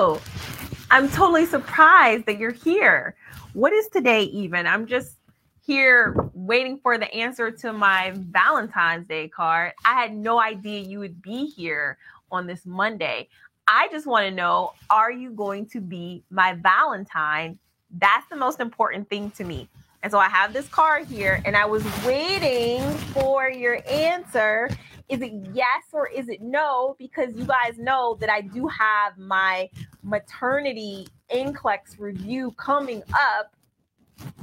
hello. I'm totally surprised that you're here. What is today even? I'm just here waiting for the answer to my Valentine's Day card. I had no idea you would be here on this Monday. I just want to know are you going to be my Valentine? That's the most important thing to me. And so I have this card here and I was waiting for your answer. Is it yes or is it no? Because you guys know that I do have my maternity NCLEX review coming up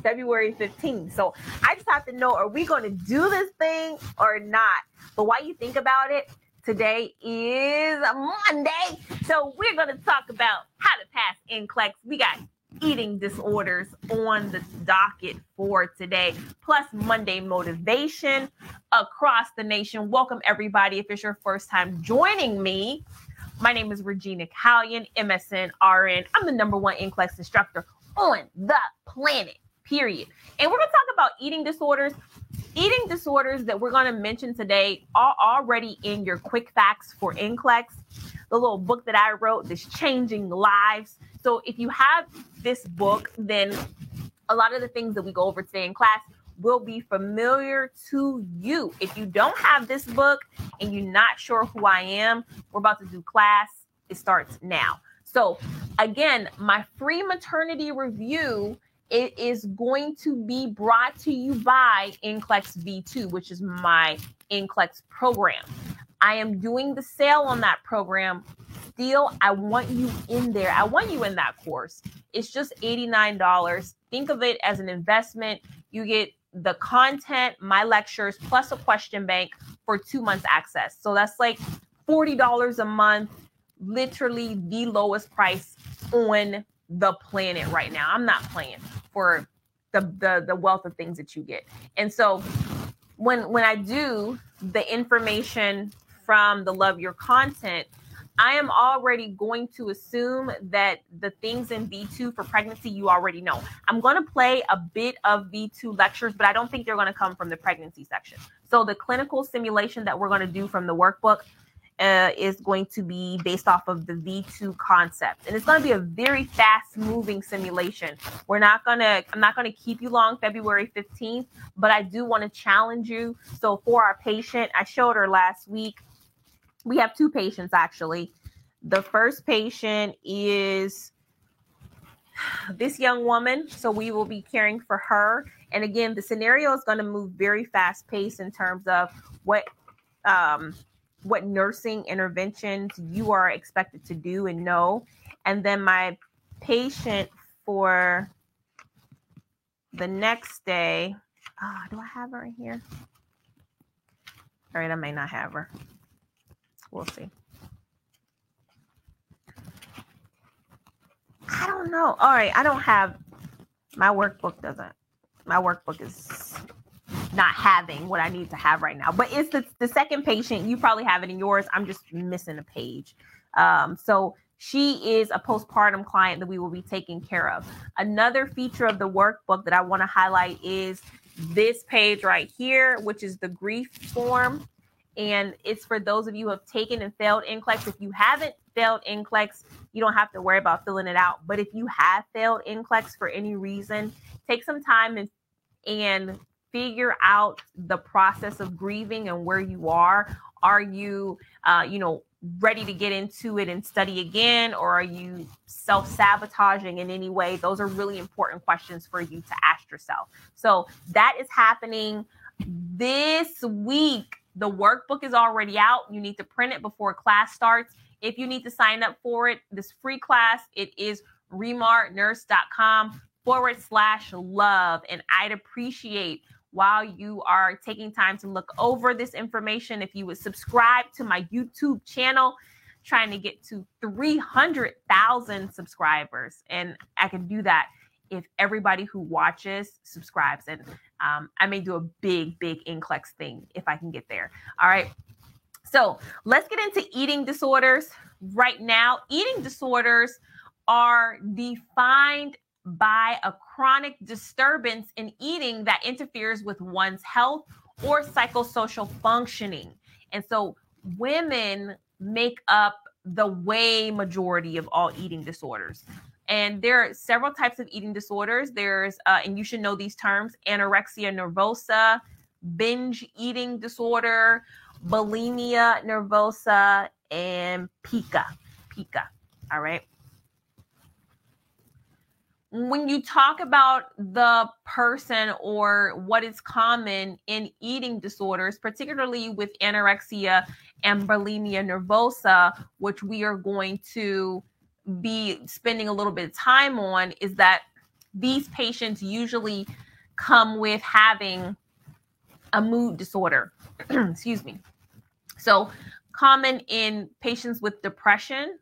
February 15th. So I just have to know are we going to do this thing or not? But while you think about it, today is Monday. So we're going to talk about how to pass NCLEX. We got eating disorders on the docket for today, plus Monday motivation across the nation. Welcome, everybody. If it's your first time joining me, my name is Regina Callion, MSN RN. I'm the number one NCLEX instructor on the planet, period. And we're going to talk about eating disorders. Eating disorders that we're going to mention today are already in your quick facts for NCLEX, the little book that I wrote that's changing lives. So if you have this book, then a lot of the things that we go over today in class will be familiar to you. If you don't have this book and you're not sure who I am, we're about to do class. It starts now. So, again, my free maternity review it is going to be brought to you by NCLEX V2, which is my NCLEX program. I am doing the sale on that program still, I want you in there. I want you in that course. It's just $89. Think of it as an investment. You get the content, my lectures, plus a question bank for two months access. So that's like $40 a month, literally the lowest price on the planet right now. I'm not playing for the, the, the wealth of things that you get. And so when when I do the information from the love your content, I am already going to assume that the things in V2 for pregnancy you already know. I'm going to play a bit of V2 lectures, but I don't think they're going to come from the pregnancy section. So the clinical simulation that we're going to do from the workbook uh, is going to be based off of the V2 concept. And it's going to be a very fast moving simulation. We're not going to, I'm not going to keep you long February 15th, but I do want to challenge you. So for our patient, I showed her last week we have two patients actually. The first patient is this young woman, so we will be caring for her. And again, the scenario is going to move very fast paced in terms of what um, what nursing interventions you are expected to do and know. And then my patient for the next day. Oh, do I have her in here? All right, I may not have her. We'll see. I don't know. All right, I don't have my workbook doesn't. My workbook is not having what I need to have right now. But it's the, the second patient. You probably have it in yours. I'm just missing a page. Um, so she is a postpartum client that we will be taking care of. Another feature of the workbook that I want to highlight is this page right here, which is the grief form and it's for those of you who have taken and failed NCLEX. If you haven't failed NCLEX, you don't have to worry about filling it out. But if you have failed NCLEX for any reason, take some time and and figure out the process of grieving and where you are. Are you, uh, you know, ready to get into it and study again, or are you self sabotaging in any way? Those are really important questions for you to ask yourself. So that is happening this week the workbook is already out. You need to print it before class starts. If you need to sign up for it, this free class, it is remarnurse.com forward slash love. And I'd appreciate while you are taking time to look over this information, if you would subscribe to my YouTube channel, trying to get to 300,000 subscribers. And I can do that if everybody who watches subscribes. And um, I may do a big, big NCLEX thing if I can get there. All right. So let's get into eating disorders right now. Eating disorders are defined by a chronic disturbance in eating that interferes with one's health or psychosocial functioning. And so women make up the way majority of all eating disorders. And there are several types of eating disorders. There's, uh, and you should know these terms anorexia nervosa, binge eating disorder, bulimia nervosa, and pica. Pica. All right. When you talk about the person or what is common in eating disorders, particularly with anorexia and bulimia nervosa, which we are going to be spending a little bit of time on, is that these patients usually come with having a mood disorder. Excuse me. So, common in patients with depression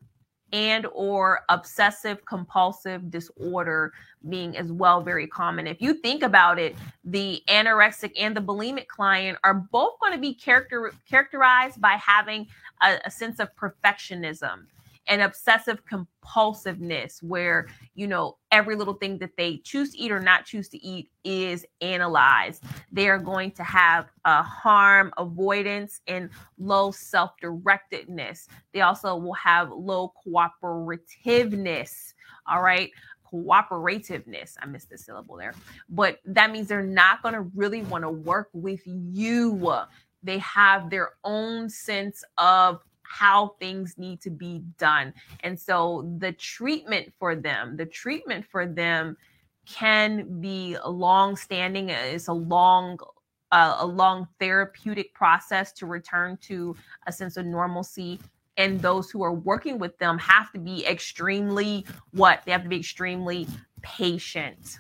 and or obsessive compulsive disorder being as well very common. If you think about it, the anorexic and the bulimic client are both going to be character characterized by having a, a sense of perfectionism and obsessive compulsiveness where you know every little thing that they choose to eat or not choose to eat is analyzed they are going to have a harm avoidance and low self-directedness they also will have low cooperativeness all right cooperativeness. I missed the syllable there. But that means they're not going to really want to work with you. They have their own sense of how things need to be done. And so the treatment for them, the treatment for them can be long standing. It's a long uh, a long therapeutic process to return to a sense of normalcy and those who are working with them have to be extremely what they have to be extremely patient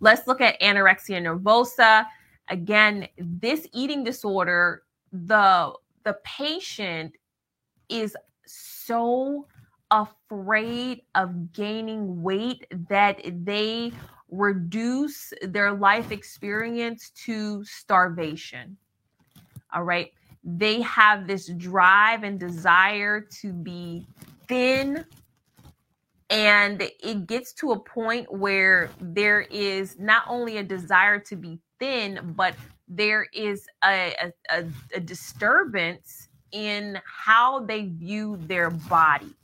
let's look at anorexia nervosa again this eating disorder the the patient is so afraid of gaining weight that they reduce their life experience to starvation. All right. They have this drive and desire to be thin. And it gets to a point where there is not only a desire to be thin, but there is a, a, a disturbance in how they view their body.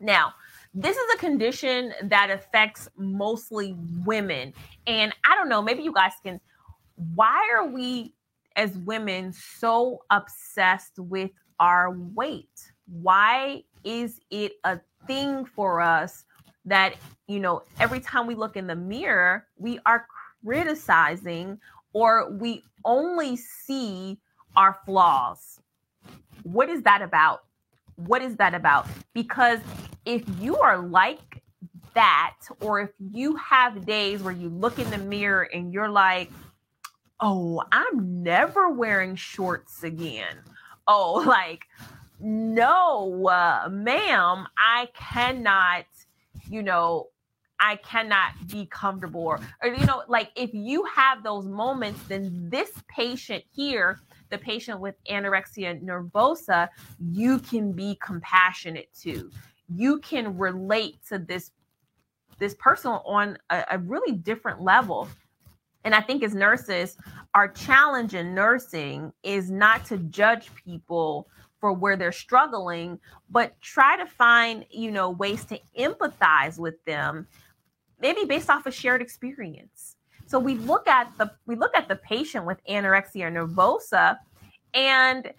Now, this is a condition that affects mostly women. And I don't know, maybe you guys can. Why are we as women so obsessed with our weight? Why is it a thing for us that, you know, every time we look in the mirror, we are criticizing or we only see our flaws. What is that about? What is that about? Because if you are like that, or if you have days where you look in the mirror and you're like, oh, I'm never wearing shorts again. Oh, like, no, uh, ma'am, I cannot, you know, I cannot be comfortable or, or, you know like if you have those moments then this patient here the patient with anorexia nervosa you can be compassionate to. You can relate to this this person on a, a really different level. And I think as nurses, our challenge in nursing is not to judge people for where they're struggling, but try to find, you know, ways to empathize with them maybe based off a shared experience. So we look at the we look at the patient with anorexia nervosa and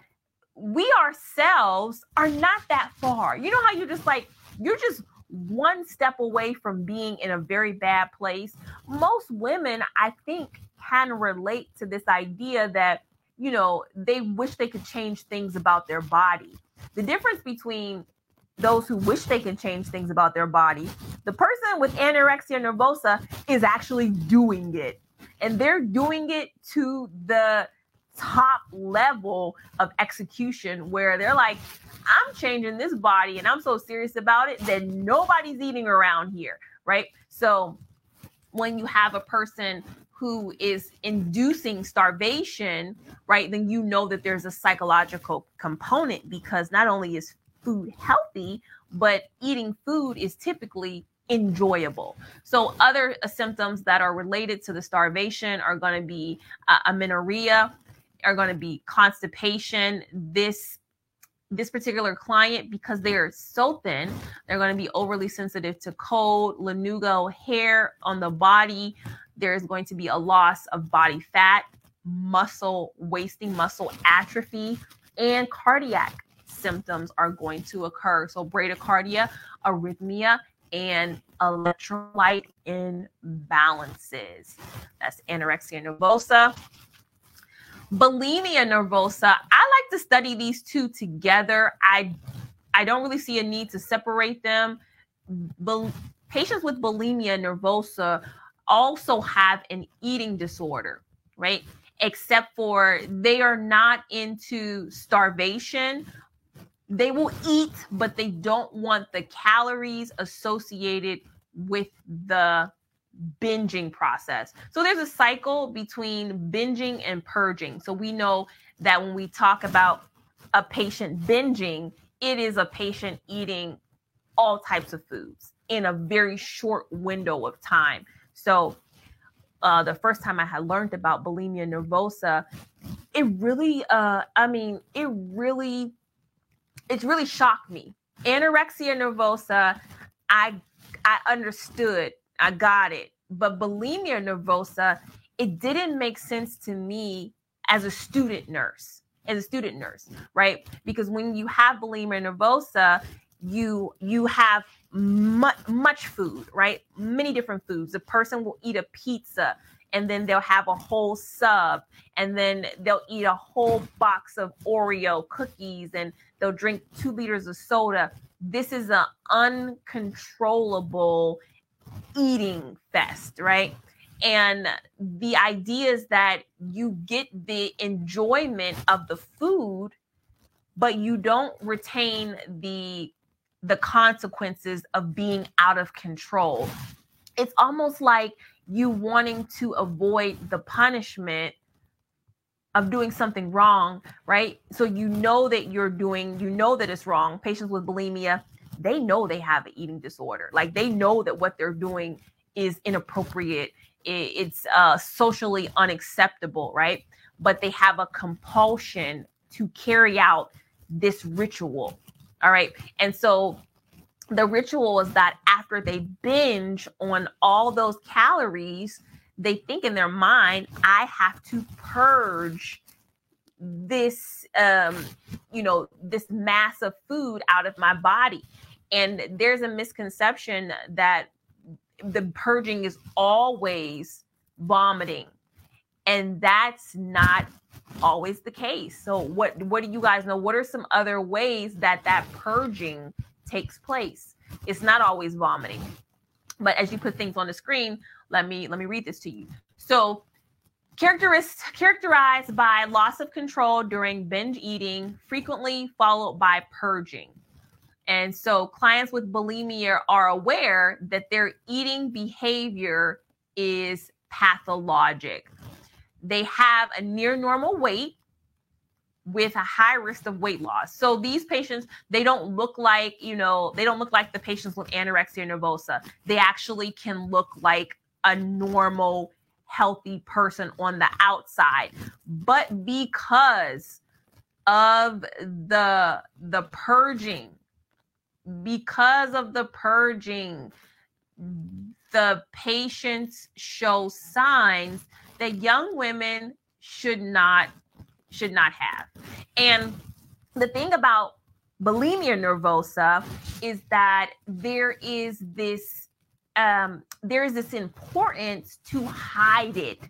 we ourselves are not that far. You know how you just like you're just one step away from being in a very bad place. Most women, I think, can relate to this idea that, you know, they wish they could change things about their body. The difference between those who wish they can change things about their body. The person with anorexia nervosa is actually doing it. And they're doing it to the top level of execution where they're like, I'm changing this body and I'm so serious about it that nobody's eating around here. Right. So when you have a person who is inducing starvation, right, then you know that there's a psychological component because not only is food healthy, but eating food is typically enjoyable. So other uh, symptoms that are related to the starvation are going to be uh, amenorrhea, are going to be constipation. This this particular client, because they are so thin, they're going to be overly sensitive to cold, lanugo, hair on the body. There's going to be a loss of body fat, muscle wasting, muscle atrophy, and cardiac symptoms are going to occur. So, bradycardia, arrhythmia, and electrolyte imbalances. That's anorexia nervosa. Bulimia nervosa, I like to study these two together. I I don't really see a need to separate them. Bul- patients with bulimia nervosa also have an eating disorder, right? Except for they are not into starvation. They will eat, but they don't want the calories associated with the binging process. So there's a cycle between binging and purging. So we know that when we talk about a patient binging, it is a patient eating all types of foods in a very short window of time. So uh, the first time I had learned about bulimia nervosa, it really, uh, I mean, it really, it really shocked me. Anorexia nervosa, I, I understood I got it. But bulimia nervosa, it didn't make sense to me as a student nurse, as a student nurse, right? Because when you have bulimia nervosa, you you have much much food, right? Many different foods. The person will eat a pizza and then they'll have a whole sub and then they'll eat a whole box of Oreo cookies and they'll drink 2 liters of soda. This is an uncontrollable eating fest, right? And the idea is that you get the enjoyment of the food, but you don't retain the the consequences of being out of control. It's almost like you wanting to avoid the punishment of doing something wrong, right? So you know that you're doing, you know that it's wrong. Patients with bulimia, they know they have an eating disorder. Like they know that what they're doing is inappropriate. It's uh, socially unacceptable, right? But they have a compulsion to carry out this ritual. All right. And so the ritual is that after they binge on all those calories, they think in their mind, I have to purge this um you know this mass of food out of my body and there's a misconception that the purging is always vomiting. And that's not always the case. So what what do you guys know? What are some other ways that that purging takes place? It's not always vomiting. But as you put things on the screen, let me let me read this to you. So characterized characterized by loss of control during binge eating, frequently followed by purging. And so clients with bulimia are aware that their eating behavior is pathologic. They have a near normal weight with a high risk of weight loss. So these patients, they don't look like, you know, they don't look like the patients with anorexia nervosa. They actually can look like a normal healthy person on the outside. But because of the the purging because of the purging, the patients show signs that young women should not should not have. And the thing about bulimia nervosa is that there is this um, there is this importance to hide it.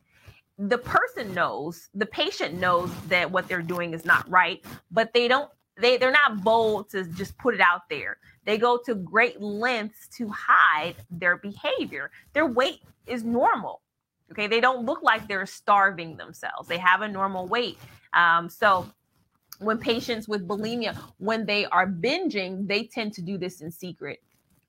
The person knows, the patient knows that what they're doing is not right, but they don't they they're not bold to just put it out there. They go to great lengths to hide their behavior. Their weight is normal. Okay, they don't look like they're starving themselves. They have a normal weight. Um, so when patients with bulimia, when they are binging, they tend to do this in secret.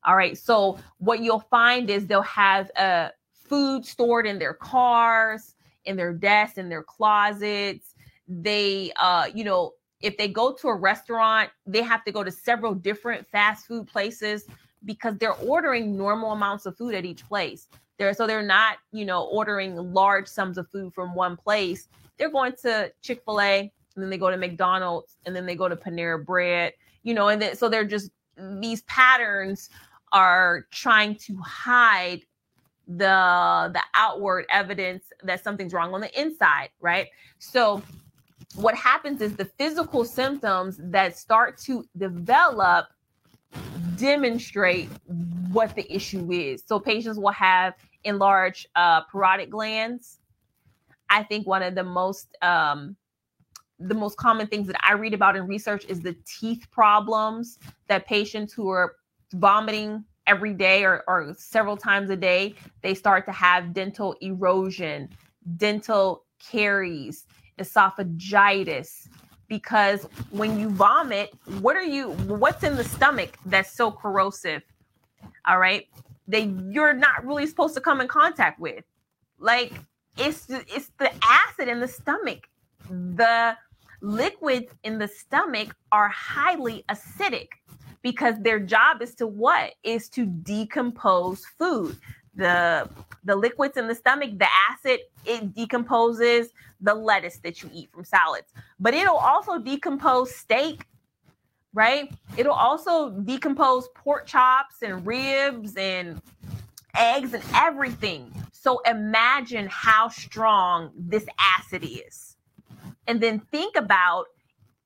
All right. So what you'll find is they'll have uh, food stored in their cars, in their desks, in their closets. They, uh, you know, if they go to a restaurant, they have to go to several different fast food places because they're ordering normal amounts of food at each place. They're so they're not, you know, ordering large sums of food from one place. They're going to Chick-fil-A, and then they go to McDonald's, and then they go to Panera Bread, you know, and then so they're just these patterns are trying to hide the the outward evidence that something's wrong on the inside, right? So what happens is the physical symptoms that start to develop demonstrate what the issue is. So patients will have enlarged uh, parotid glands. I think one of the most um, the most common things that I read about in research is the teeth problems that patients who are vomiting every day or, or several times a day, they start to have dental erosion, dental caries, esophagitis. Because when you vomit, what are you, what's in the stomach that's so corrosive? All right. That you're not really supposed to come in contact with. Like it's it's the acid in the stomach. The liquids in the stomach are highly acidic because their job is to what? Is to decompose food. The the liquids in the stomach, the acid, it decomposes the lettuce that you eat from salads. But it'll also decompose steak, right? It'll also decompose pork chops and ribs and eggs and everything. So imagine how strong this acid is. And then think about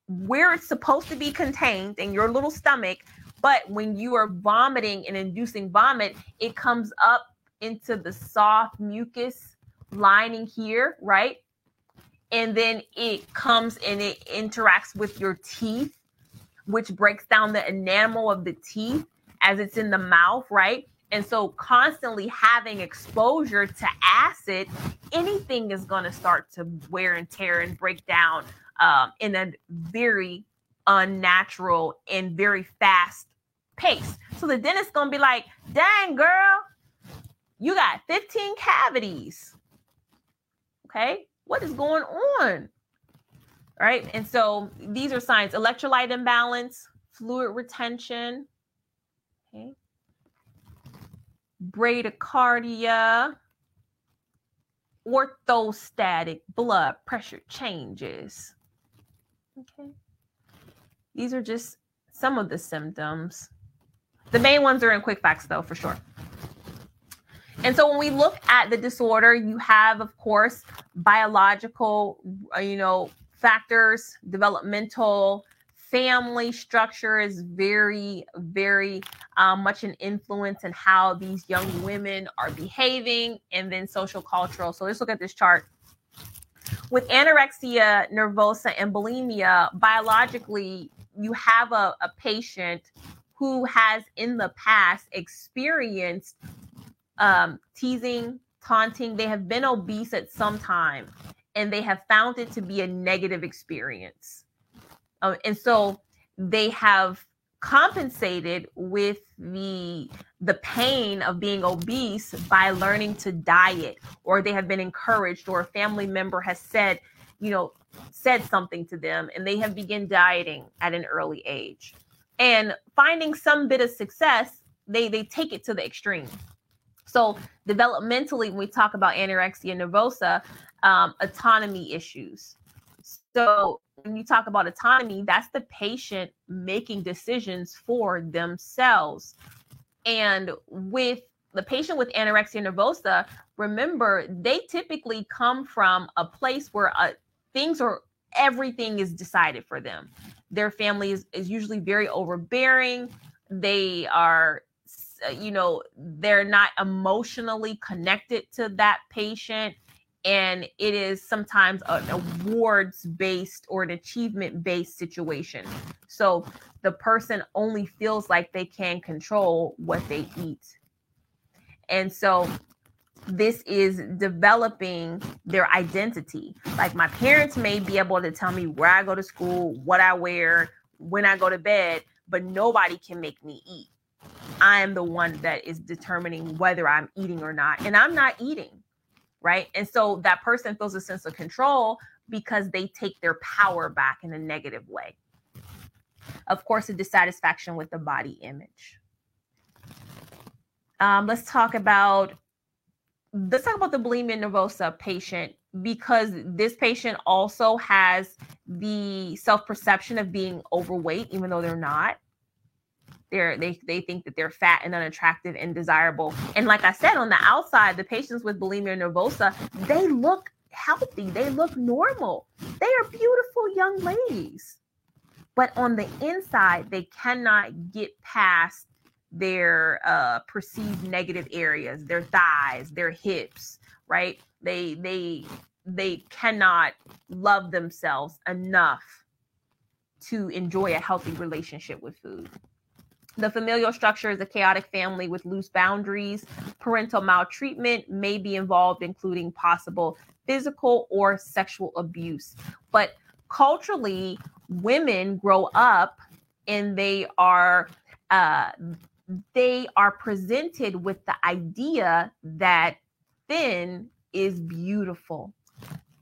where it's supposed to be contained in your little stomach. But when you are vomiting and inducing vomit, it comes up into the soft mucus lining here, right? And then it comes and it interacts with your teeth, which breaks down the enamel of the teeth as it's in the mouth, right? And so, constantly having exposure to acid, anything is going to start to wear and tear and break down um, in a very unnatural and very fast pace. So the dentist's gonna be like, dang girl, you got 15 cavities. Okay, what is going on? Right. And so these are signs electrolyte imbalance, fluid retention, okay, bradycardia, orthostatic blood pressure changes. Okay. These are just some of the symptoms. The main ones are in quick facts, though, for sure. And so when we look at the disorder, you have, of course, biological, uh, you know, factors, developmental, family structure is very, very um, much an influence in how these young women are behaving, and then social cultural. So let's look at this chart with anorexia nervosa and bulimia, biologically, you have a, a patient who has in the past experienced um, teasing, taunting. They have been obese at some time and they have found it to be a negative experience. Um, and so they have compensated with the the pain of being obese by learning to diet or they have been encouraged or a family member has said you know said something to them and they have begun dieting at an early age. And finding some bit of success they they take it to the extreme. So developmentally when we talk about anorexia nervosa um, autonomy issues. So when you talk about autonomy, that's the patient making decisions for themselves. And with the patient with anorexia nervosa, remember, they typically come from a place where uh, things are everything is decided for them. Their family is, is usually very overbearing. They are, you know, they're not emotionally connected to that patient and it is sometimes an awards based or an achievement based situation. So the person only feels like they can control what they eat. And so this is developing their identity. Like my parents may be able to tell me where I go to school, what I wear, when I go to bed, but nobody can make me eat. I am the one that is determining whether I'm eating or not. And I'm not eating right? And so that person feels a sense of control because they take their power back in a negative way. Of course, a dissatisfaction with the body image. Um, let's talk about let's talk about the bulimia nervosa patient because this patient also has the self perception of being overweight, even though they're not. They're, they they think that they're fat and unattractive and desirable. And like I said, on the outside, the patients with bulimia nervosa, they look healthy. They look normal. They are beautiful young ladies. But on the inside, they cannot get past their uh, perceived negative areas, their thighs, their hips, right? They they they cannot love themselves enough to enjoy a healthy relationship with food. The familial structure is a chaotic family with loose boundaries. Parental maltreatment may be involved, including possible physical or sexual abuse. But culturally, women grow up and they are uh, they are presented with the idea that thin is beautiful.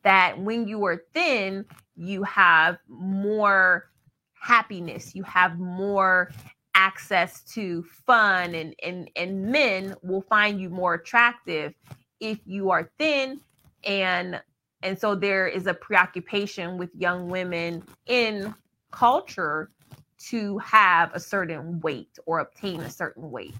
That when you are thin, you have more happiness, you have more access to fun and and and men will find you more attractive if you are thin and and so there is a preoccupation with young women in culture to have a certain weight or obtain a certain weight.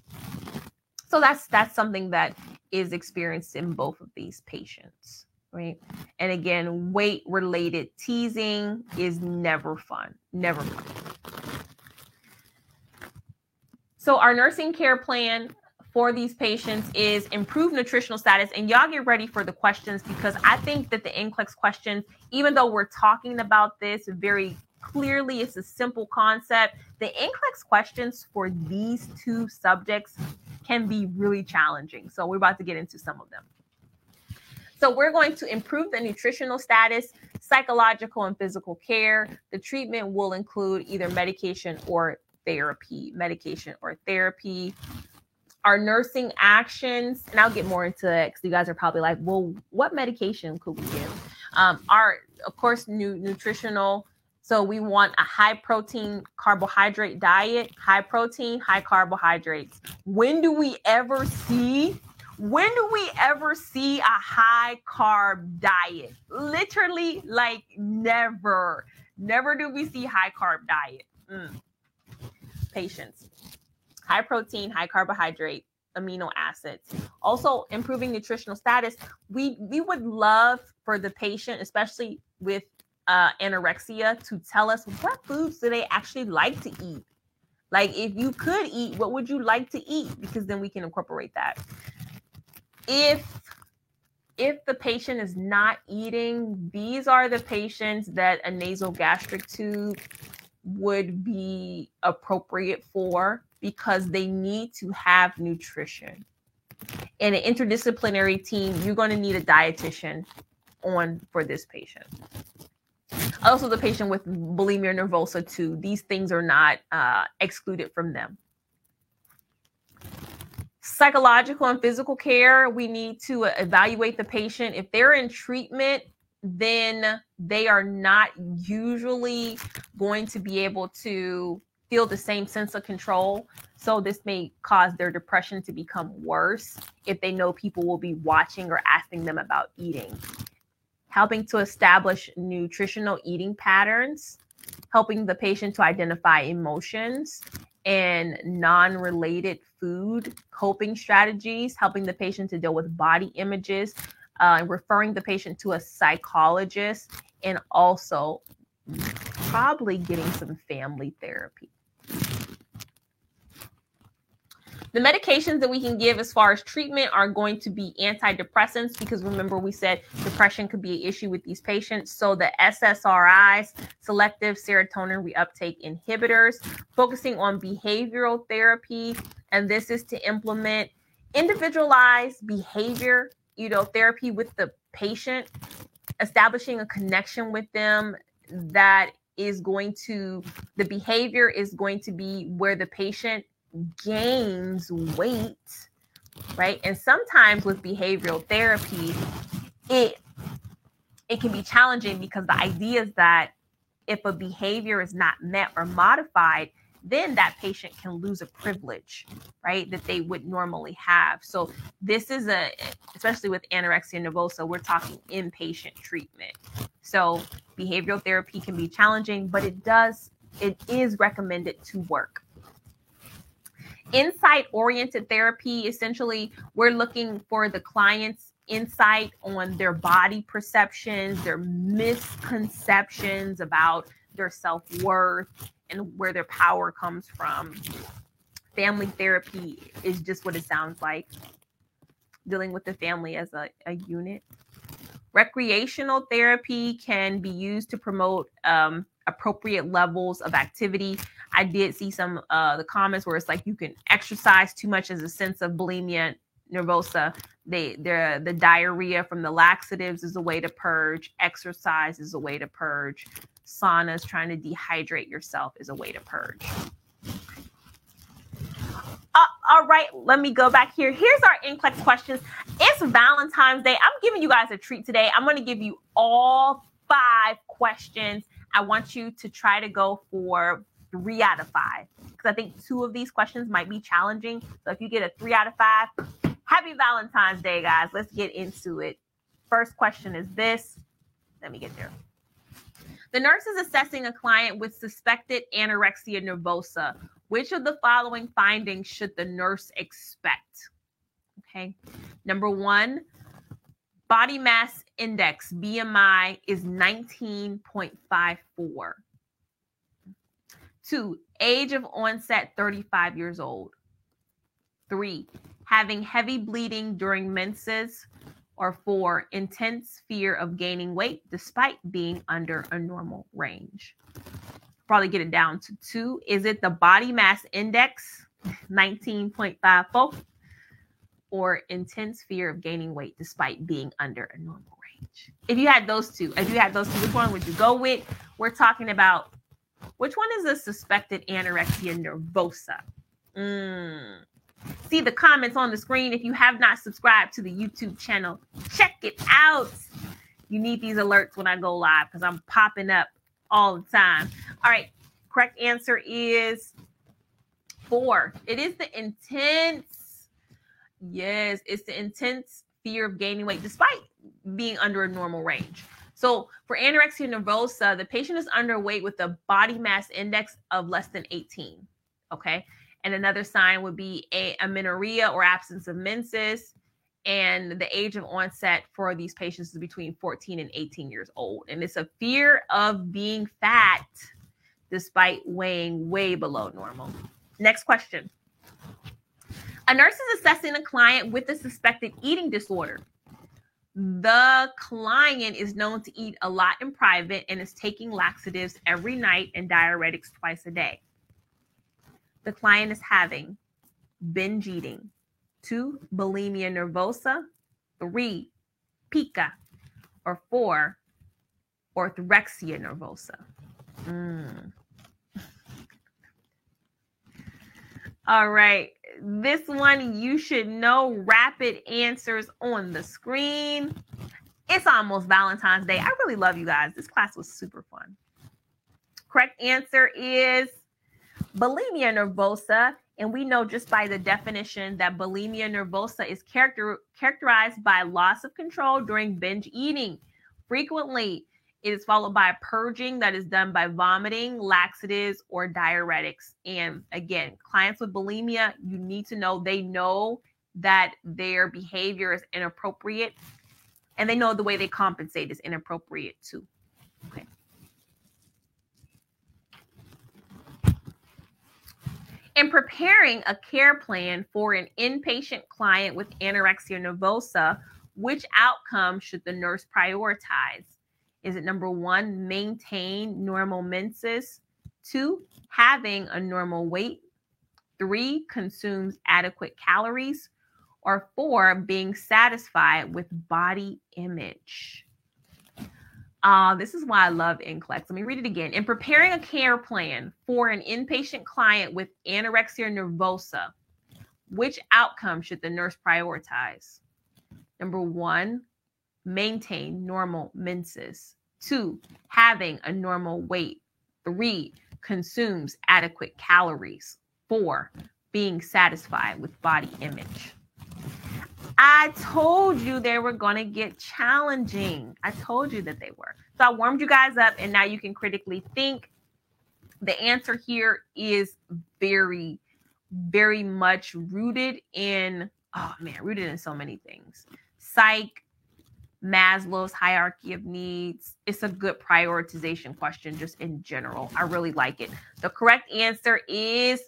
So that's that's something that is experienced in both of these patients right? And again weight related teasing is never fun never fun so our nursing care plan for these patients is improve nutritional status. And y'all get ready for the questions because I think that the NCLEX questions, even though we're talking about this very clearly, it's a simple concept. The NCLEX questions for these two subjects can be really challenging. So we're about to get into some of them. So we're going to improve the nutritional status, psychological and physical care. The treatment will include either medication or therapy, medication or therapy. Our nursing actions, and I'll get more into it because you guys are probably like, well, what medication could we give? Um, our, of course, new nutritional. So we want a high protein carbohydrate diet, high protein, high carbohydrates. When do we ever see when do we ever see a high carb diet? Literally, like never. Never do we see high carb diet. Mm patients. High protein, high carbohydrate, amino acids. Also, improving nutritional status. We we would love for the patient, especially with uh, anorexia, to tell us what foods do they actually like to eat. Like, if you could eat, what would you like to eat? Because then we can incorporate that. If if the patient is not eating, these are the patients that a nasal gastric tube would be appropriate for because they need to have nutrition. In an interdisciplinary team, you're going to need a dietitian on for this patient. Also, the patient with bulimia nervosa too. These things are not uh, excluded from them. Psychological and physical care, we need to evaluate the patient. If they're in treatment, then they are not usually going to be able to feel the same sense of control. So, this may cause their depression to become worse if they know people will be watching or asking them about eating. Helping to establish nutritional eating patterns, helping the patient to identify emotions and non related food coping strategies, helping the patient to deal with body images, uh, referring the patient to a psychologist, and also probably getting some family therapy. The medications that we can give as far as treatment are going to be antidepressants because remember, we said depression could be an issue with these patients. So, the SSRIs, selective serotonin reuptake inhibitors, focusing on behavioral therapy. And this is to implement individualized behavior you know, therapy with the patient, establishing a connection with them that is going to, the behavior is going to be where the patient gains weight, right? And sometimes with behavioral therapy, it it can be challenging because the idea is that if a behavior is not met or modified, then that patient can lose a privilege, right, that they would normally have. So this is a, especially with anorexia nervosa, we're talking inpatient treatment. So Behavioral therapy can be challenging, but it does, it is recommended to work. Insight oriented therapy essentially, we're looking for the client's insight on their body perceptions, their misconceptions about their self worth, and where their power comes from. Family therapy is just what it sounds like dealing with the family as a, a unit. Recreational therapy can be used to promote um, appropriate levels of activity. I did see some uh, the comments where it's like you can exercise too much as a sense of bulimia nervosa. They the the diarrhea from the laxatives is a way to purge. Exercise is a way to purge. Saunas trying to dehydrate yourself is a way to purge. Uh, all right, let me go back here. Here's our NCLEX questions. It's Valentine's Day. I'm giving you guys a treat today. I'm going to give you all five questions. I want you to try to go for three out of five because I think two of these questions might be challenging. So if you get a three out of five, happy Valentine's Day, guys. Let's get into it. First question is this. Let me get there. The nurse is assessing a client with suspected anorexia nervosa. Which of the following findings should the nurse expect? Okay. Number one, body mass index, BMI, is 19.54. Two, age of onset, 35 years old. Three, having heavy bleeding during menses or four, intense fear of gaining weight despite being under a normal range. Probably get it down to two. Is it the body mass index, 19.54, or intense fear of gaining weight despite being under a normal range? If you had those two, if you had those two, which one would you go with? We're talking about which one is the suspected anorexia nervosa? Mm, see the comments on the screen. If you have not subscribed to the YouTube channel, check it out. You need these alerts when I go live because I'm popping up all the time. All right, correct answer is four. It is the intense, yes, it's the intense fear of gaining weight despite being under a normal range. So for anorexia nervosa, the patient is underweight with a body mass index of less than 18. Okay. And another sign would be a amenorrhea or absence of menses. And the age of onset for these patients is between 14 and 18 years old. And it's a fear of being fat despite weighing way below normal. Next question. A nurse is assessing a client with a suspected eating disorder. The client is known to eat a lot in private and is taking laxatives every night and diuretics twice a day the client is having binge eating, two, bulimia nervosa, three, pica, or four, orthorexia nervosa. Mm. All right. This one you should know rapid answers on the screen. It's almost Valentine's Day. I really love you guys. This class was super fun. Correct answer is bulimia nervosa, and we know just by the definition that bulimia nervosa is character, characterized by loss of control during binge eating. Frequently, it is followed by purging that is done by vomiting, laxatives, or diuretics. And again, clients with bulimia, you need to know they know that their behavior is inappropriate and they know the way they compensate is inappropriate too. Okay. In preparing a care plan for an inpatient client with anorexia nervosa, which outcome should the nurse prioritize? Is it number one, maintain normal menses? Two, having a normal weight? Three, consumes adequate calories? Or four, being satisfied with body image? Uh, this is why I love NCLEX. Let me read it again. In preparing a care plan for an inpatient client with anorexia nervosa, which outcome should the nurse prioritize? Number one, maintain normal menses. Two, having a normal weight. Three, consumes adequate calories. Four, being satisfied with body image. I told you they were going to get challenging. I told you that they were. So I warmed you guys up, and now you can critically think. The answer here is very, very much rooted in, oh man, rooted in so many things. Psych, Maslow's hierarchy of needs. It's a good prioritization question, just in general. I really like it. The correct answer is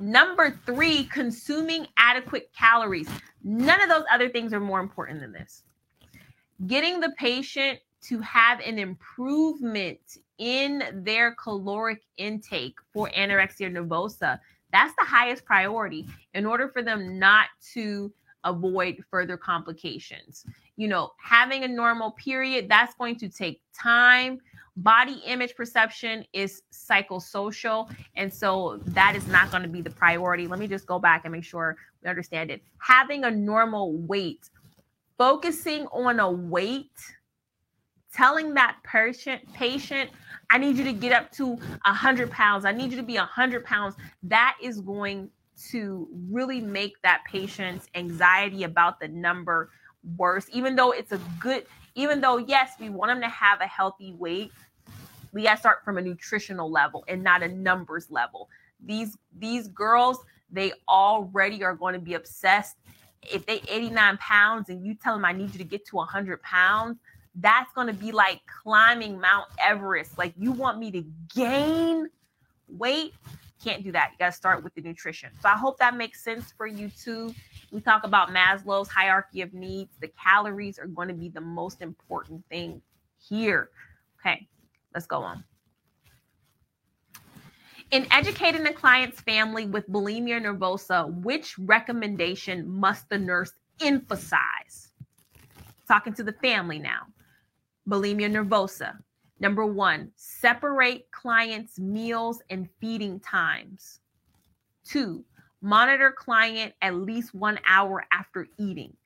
Number three, consuming adequate calories. None of those other things are more important than this. Getting the patient to have an improvement in their caloric intake for anorexia nervosa. That's the highest priority in order for them not to avoid further complications. You know, having a normal period, that's going to take time. Body image perception is psychosocial. And so that is not going to be the priority. Let me just go back and make sure we understand it. Having a normal weight, focusing on a weight, telling that patient, patient, I need you to get up to a hundred pounds. I need you to be a hundred pounds. That is going to really make that patient's anxiety about the number worse, even though it's a good, even though, yes, we want them to have a healthy weight, we got to start from a nutritional level and not a numbers level. These these girls, they already are going to be obsessed. If they 89 pounds and you tell them I need you to get to 100 pounds, that's going to be like climbing Mount Everest. Like you want me to gain weight can't do that. You got to start with the nutrition. So I hope that makes sense for you too. We talk about Maslow's hierarchy of needs. The calories are going to be the most important thing here. Okay, let's go on. In educating the client's family with bulimia nervosa, which recommendation must the nurse emphasize? Talking to the family now. Bulimia nervosa. Number one, separate clients' meals and feeding times. Two, monitor client at least one hour after eating.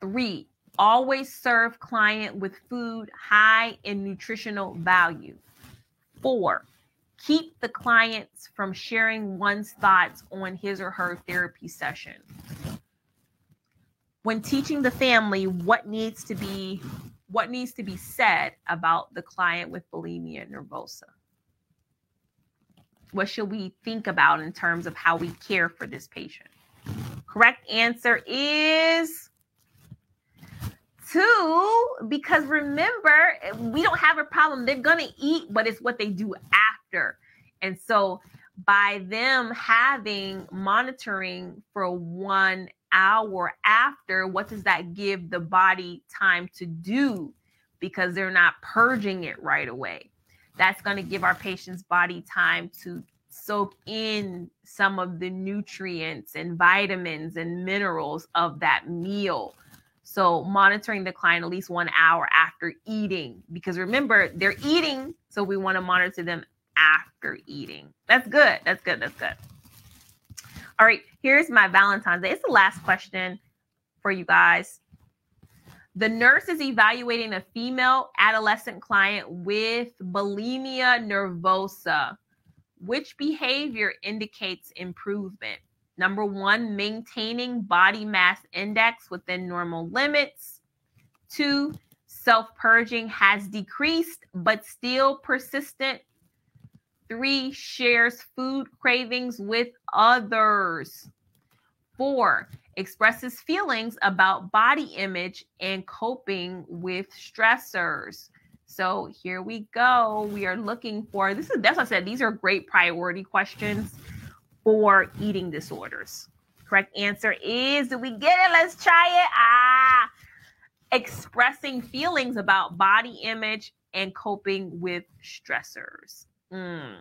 Three, always serve client with food high in nutritional value. Four, keep the clients from sharing one's thoughts on his or her therapy session. When teaching the family what needs to be what needs to be said about the client with bulimia nervosa? What should we think about in terms of how we care for this patient? Correct answer is two, because remember, we don't have a problem. They're going to eat, but it's what they do after. And so, by them having monitoring for one hour after, what does that give the body time to do? Because they're not purging it right away. That's going to give our patient's body time to soak in some of the nutrients and vitamins and minerals of that meal. So, monitoring the client at least one hour after eating, because remember, they're eating. So, we want to monitor them after eating. That's good. That's good. That's good. All right, here's my Valentine's Day. It's the last question for you guys. The nurse is evaluating a female adolescent client with bulimia nervosa. Which behavior indicates improvement? Number one, maintaining body mass index within normal limits. Two, self purging has decreased but still persistent Three, shares food cravings with others. Four, expresses feelings about body image and coping with stressors. So here we go. We are looking for this is that's what I said. These are great priority questions for eating disorders. Correct answer is do we get it? Let's try it. Ah, expressing feelings about body image and coping with stressors. Mm.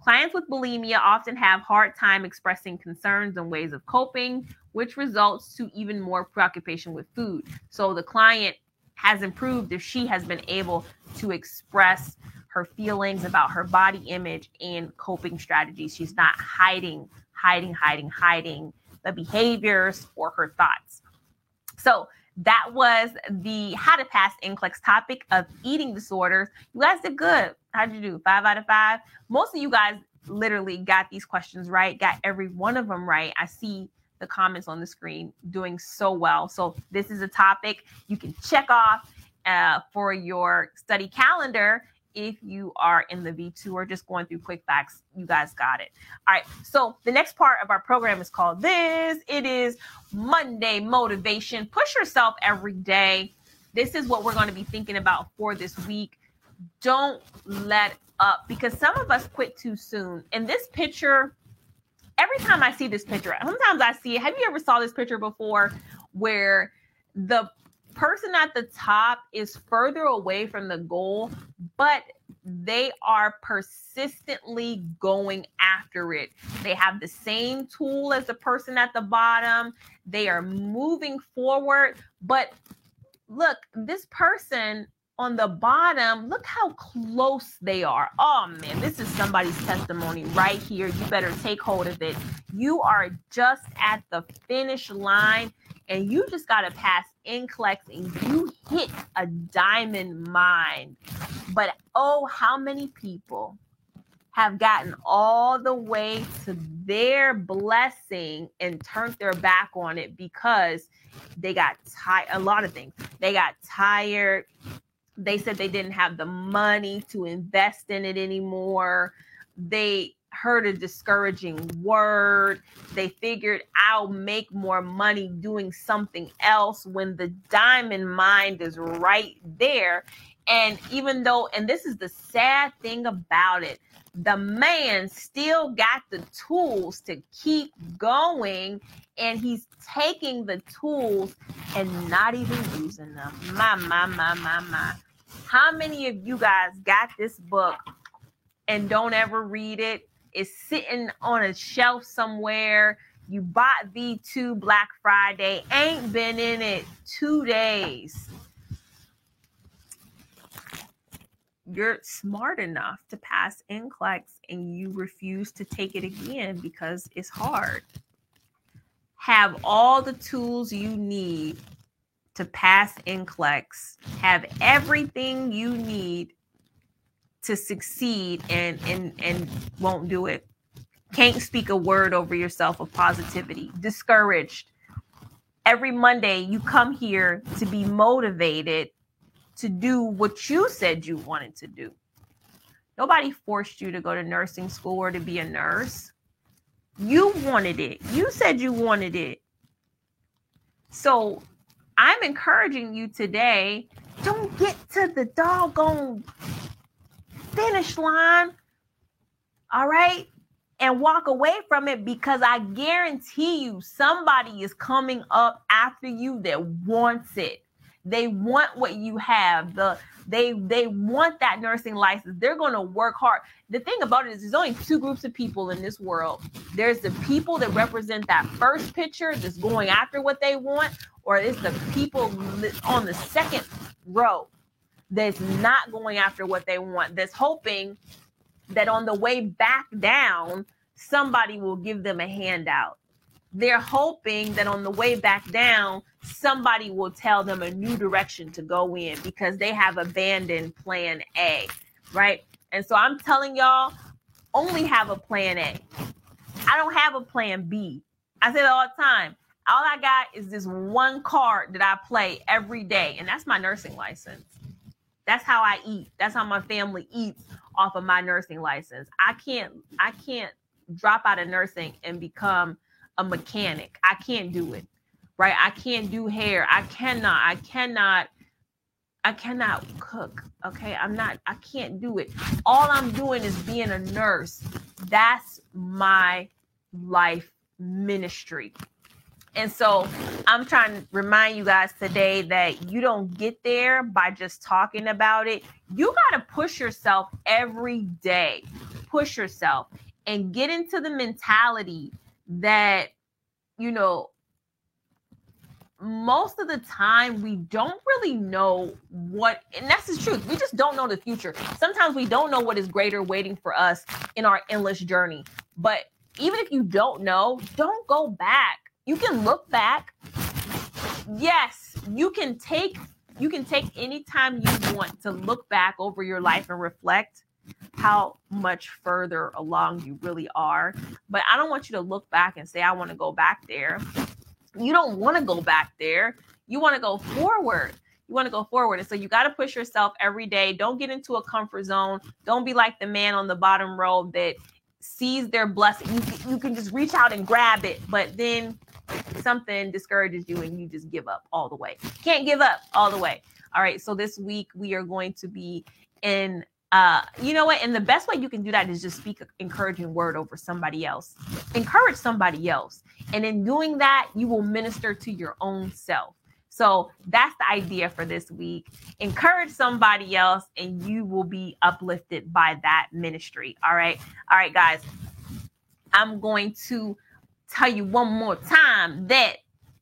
Clients with bulimia often have hard time expressing concerns and ways of coping, which results to even more preoccupation with food. So the client has improved if she has been able to express her feelings about her body image and coping strategies. She's not hiding, hiding, hiding, hiding the behaviors or her thoughts. So that was the how to pass NCLEX topic of eating disorders. You guys did good. How'd you do? Five out of five. Most of you guys literally got these questions right, got every one of them right. I see the comments on the screen doing so well. So this is a topic you can check off uh, for your study calendar if you are in the V2 or just going through quick facts, you guys got it. All right. So the next part of our program is called this. It is Monday motivation. Push yourself every day. This is what we're going to be thinking about for this week. Don't let up because some of us quit too soon. And this picture, every time I see this picture, sometimes I see it. Have you ever saw this picture before where the person at the top is further away from the goal, but they are persistently going after it. They have the same tool as the person at the bottom. They are moving forward, but look, this person on the bottom, look how close they are. Oh man, this is somebody's testimony right here. You better take hold of it. You are just at the finish line and you just got to pass NCLEX and you hit a diamond mine. But oh, how many people have gotten all the way to their blessing and turned their back on it because they got tired. A lot of things. They got tired. They said they didn't have the money to invest in it anymore. They heard a discouraging word. They figured I'll make more money doing something else when the diamond mind is right there. And even though, and this is the sad thing about it, the man still got the tools to keep going and he's taking the tools and not even using them. My, my, my, my, my. How many of you guys got this book and don't ever read it? Is sitting on a shelf somewhere. You bought V2 Black Friday, ain't been in it two days. You're smart enough to pass NCLEX and you refuse to take it again because it's hard. Have all the tools you need to pass NCLEX, have everything you need to succeed and and and won't do it. Can't speak a word over yourself of positivity. Discouraged. Every monday you come here to be motivated to do what you said you wanted to do. Nobody forced you to go to nursing school or to be a nurse. You wanted it. You said you wanted it. So i'm encouraging you today don't get to the doggone finish line. All right. And walk away from it because I guarantee you somebody is coming up after you that wants it. They want what you have. The they they want that nursing license. They're going to work hard. The thing about it is there's only two groups of people in this world. There's the people that represent that first picture that's going after what they want or it's the people on the second row that's not going after what they want, that's hoping that on the way back down, somebody will give them a handout. They're hoping that on the way back down, somebody will tell them a new direction to go in because they have abandoned plan A, right? And so I'm telling y'all, only have a plan A. I don't have a plan B. I say it all the time. All I got is this one card that I play every day, and that's my nursing license. That's how I eat. That's how my family eats off of my nursing license. I can't I can't drop out of nursing and become a mechanic. I can't do it. Right? I can't do hair. I cannot. I cannot I cannot cook. Okay? I'm not I can't do it. All I'm doing is being a nurse. That's my life ministry. And so I'm trying to remind you guys today that you don't get there by just talking about it. You got to push yourself every day. Push yourself and get into the mentality that, you know, most of the time we don't really know what and that's the truth we just don't know the future sometimes we don't know what is greater waiting for us in our endless journey but even if you don't know don't go back you can look back. Yes, you can take you can take any time you want to look back over your life and reflect. how much further along you really are. But I don't want you to look back and say, I want to go back there. You don't want to go back there. You want to go forward. You want to go forward. And so you got to push yourself every day. Don't get into a comfort zone. Don't be like the man on the bottom row that sees their blessing. You, you can just reach out and grab it, but then something discourages you and you just give up all the way. Can't give up all the way. All right. So this week we are going to be in uh you know what and the best way you can do that is just speak an encouraging word over somebody else encourage somebody else and in doing that you will minister to your own self so that's the idea for this week. Encourage somebody else and you will be uplifted by that ministry. All right. All right, guys. I'm going to tell you one more time that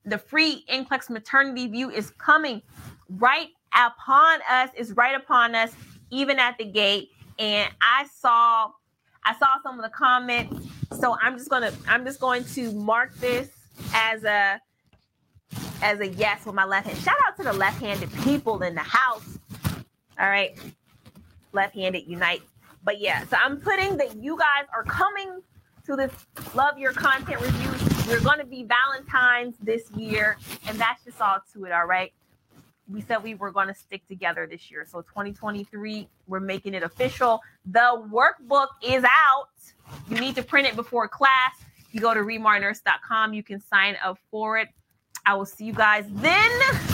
the free NCLEX maternity view is coming right upon us, is right upon us, even at the gate. And I saw I saw some of the comments. So I'm just gonna I'm just going to mark this as a as a yes with my left hand. Shout out to the left-handed people in the house. All right. Left-handed unite. But yeah, so I'm putting that you guys are coming to this love your content review. We're going to be Valentine's this year, and that's just all to it. All right. We said we were going to stick together this year. So 2023, we're making it official. The workbook is out. You need to print it before class. You go to remarnurse.com. You can sign up for it. I will see you guys then.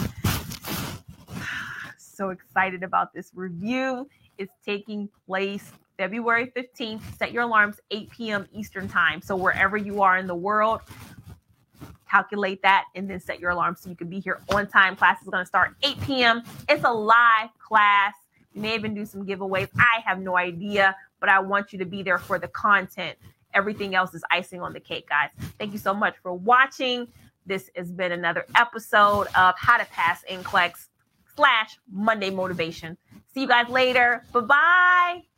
So excited about this review. It's taking place February 15th. Set your alarms 8 p.m. Eastern time. So wherever you are in the world, calculate that and then set your alarm so you can be here on time. Class is going to start 8 p.m. It's a live class. You may even do some giveaways. I have no idea, but I want you to be there for the content. Everything else is icing on the cake, guys. Thank you so much for watching. This has been another episode of How to Pass NCLEX slash Monday Motivation. See you guys later. Bye bye.